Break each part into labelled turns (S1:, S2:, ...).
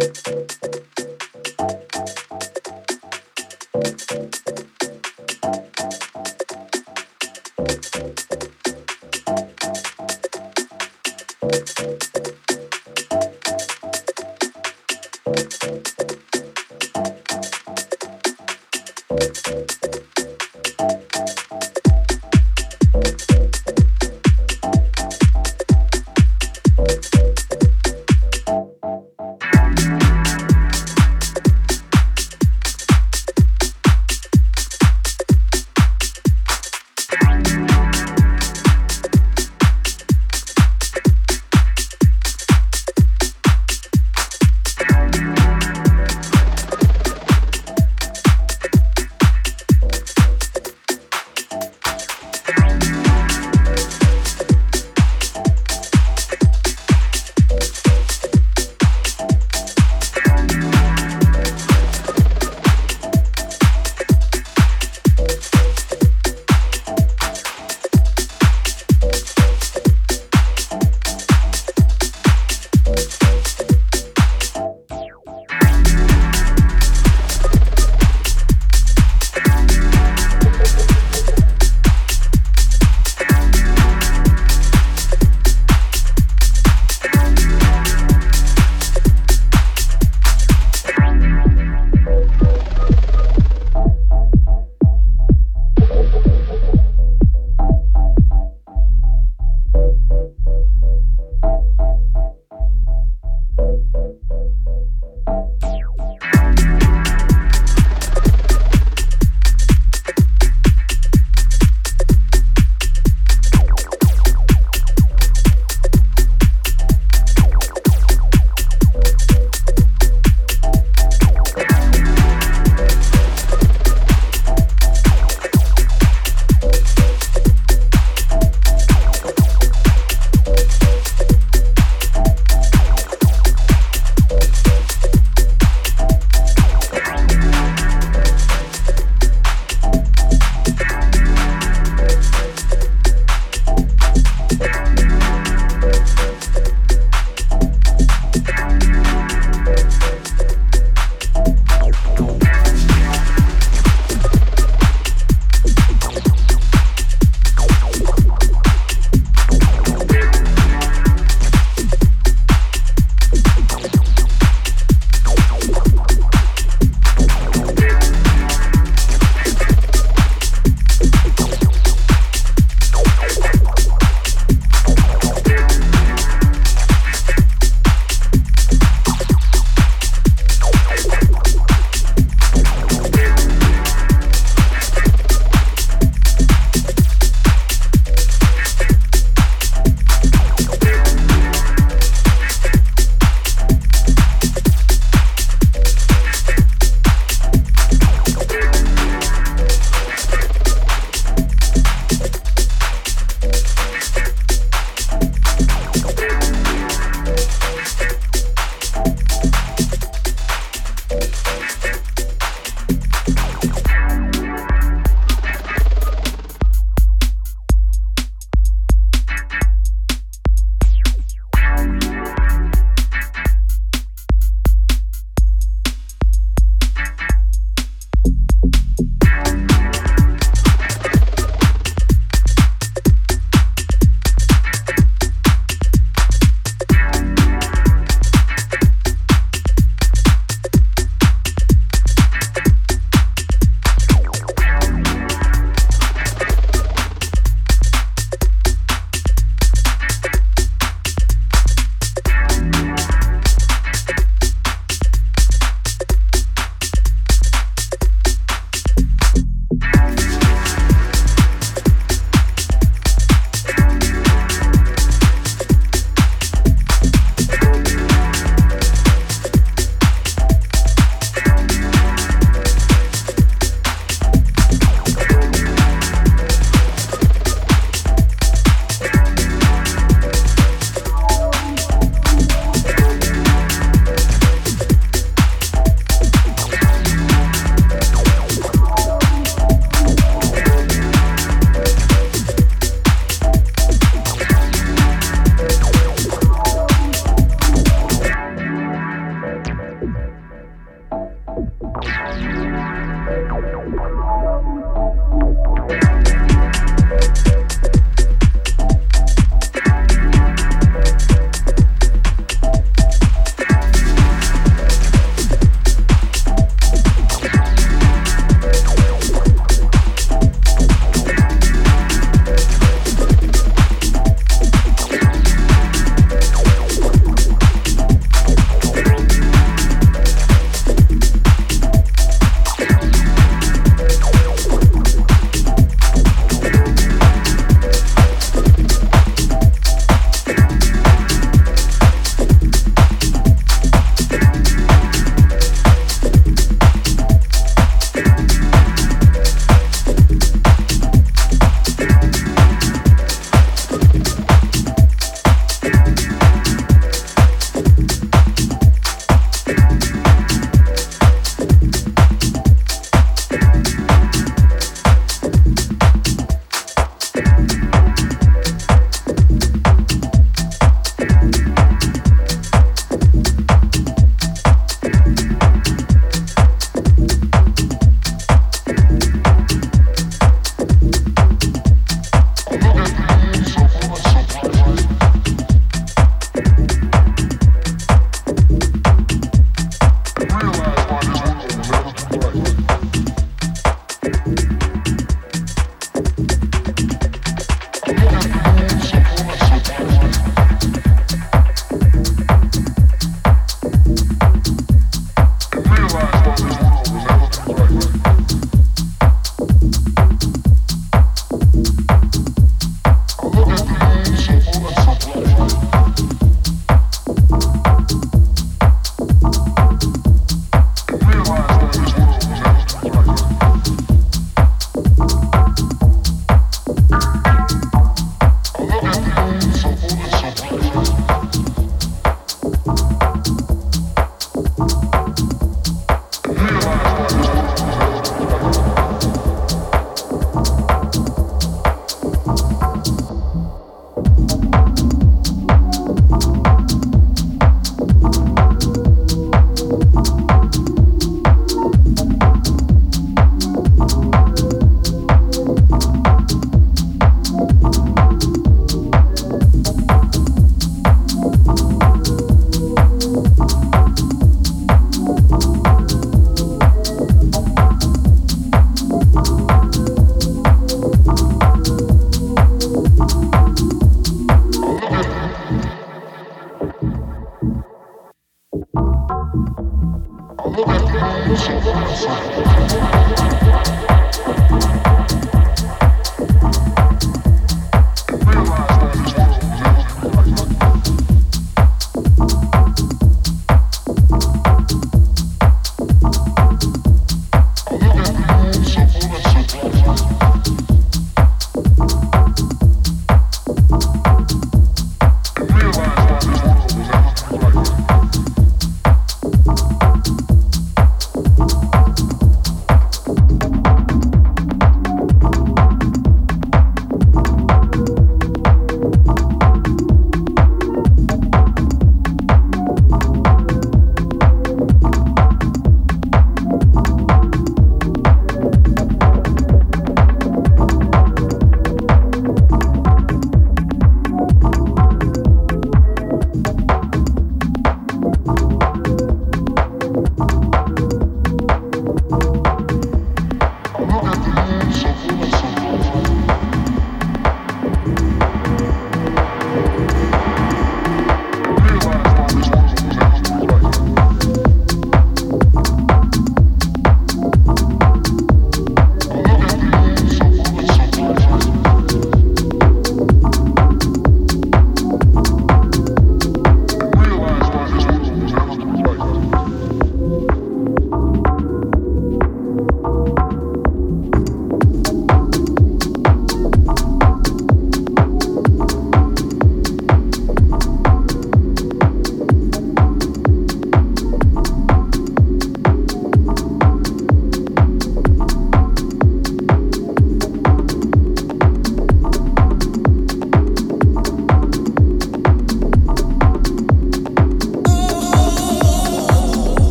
S1: Thank you.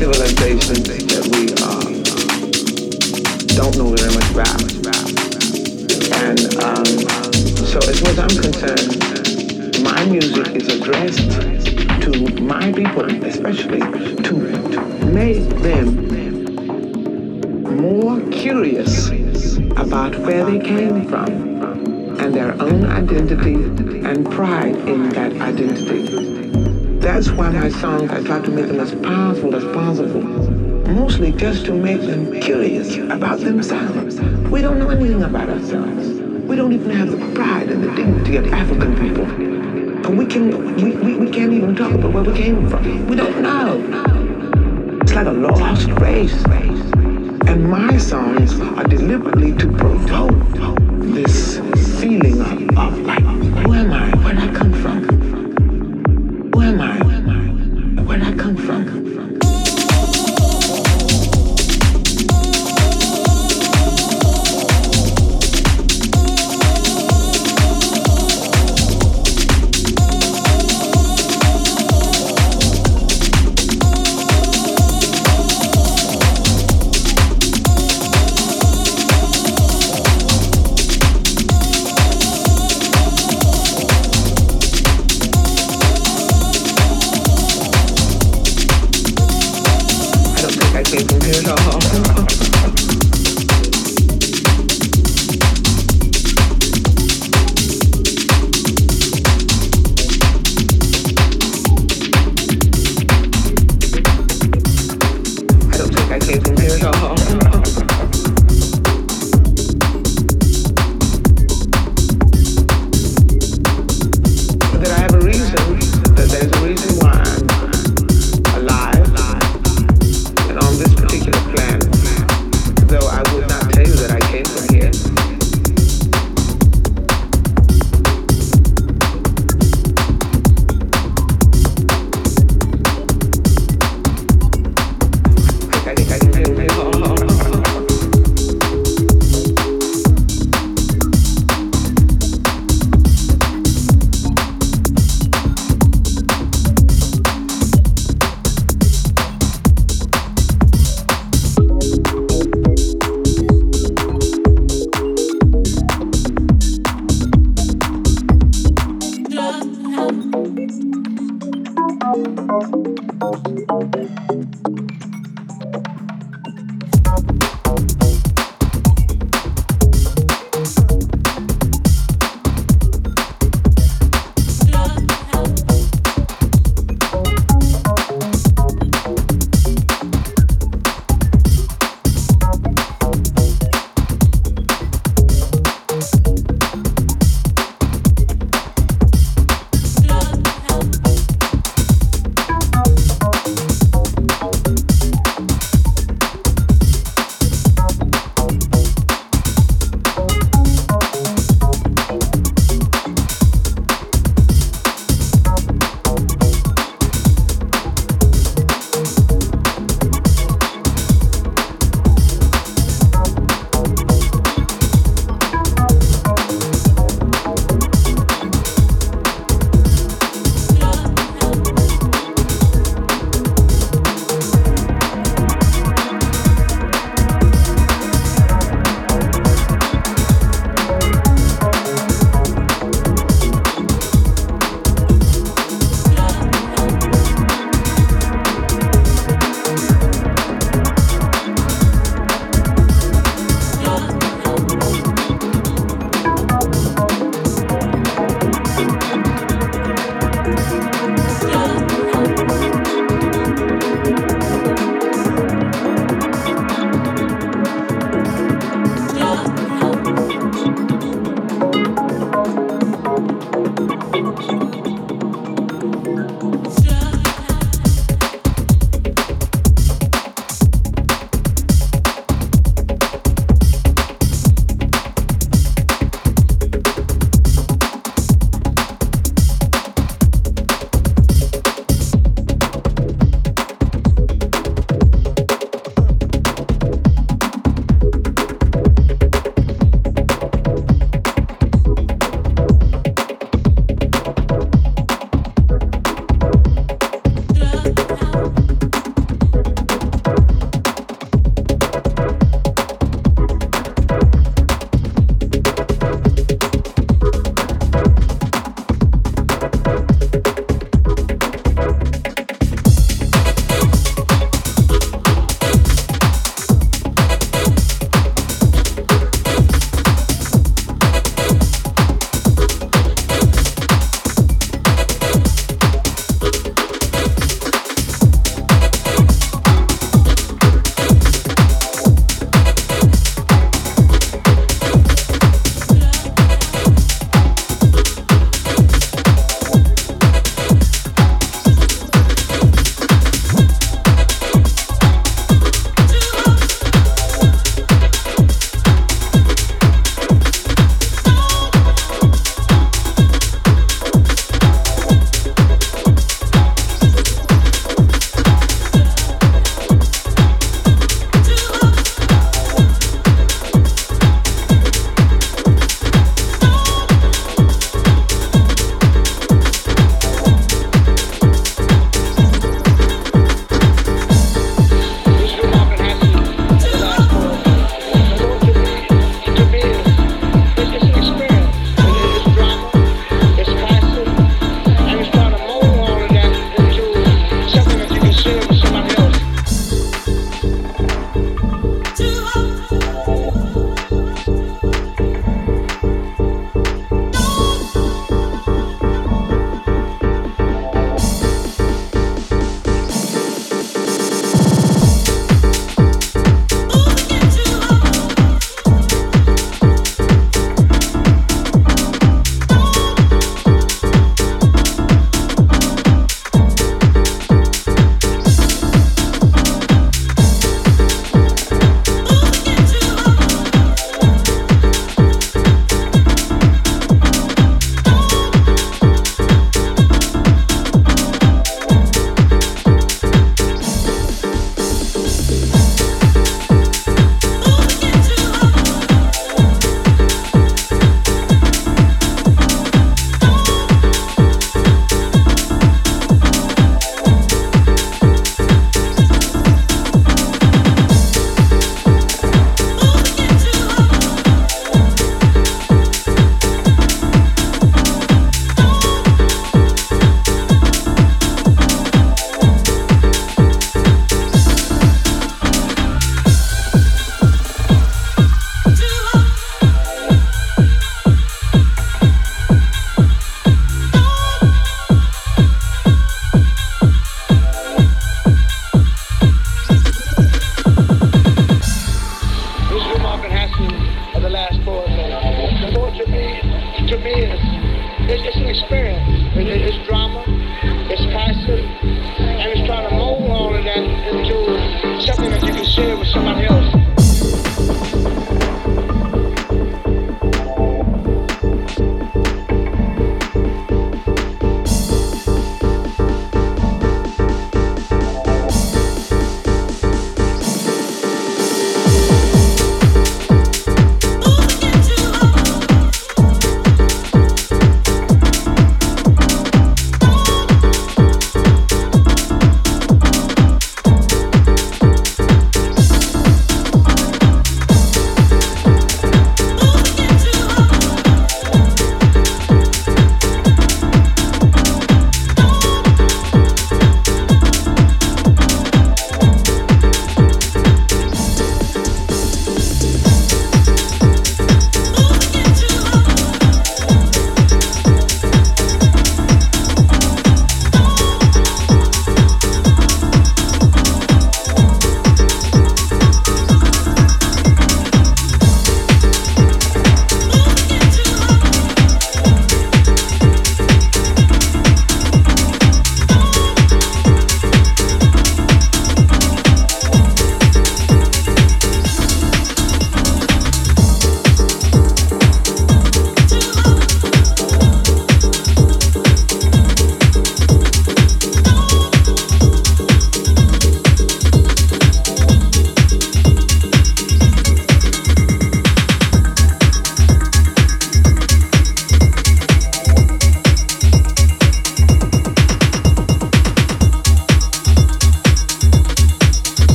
S1: civilization that we don't know very much about. And um, so as far as I'm concerned, my music is addressed to my people, especially to make them more curious about where they came from and their own identity and pride in that identity. That's why my songs, I try to make them as powerful as possible. Mostly just to make them curious about themselves. We don't know anything about ourselves. We don't even have the pride and the dignity of the African people. And we, can, we, we, we can't even talk about where we came from. We don't know. It's like a lost race. And my songs are deliberately to promote this feeling of, of like, who am I? Where did I come from?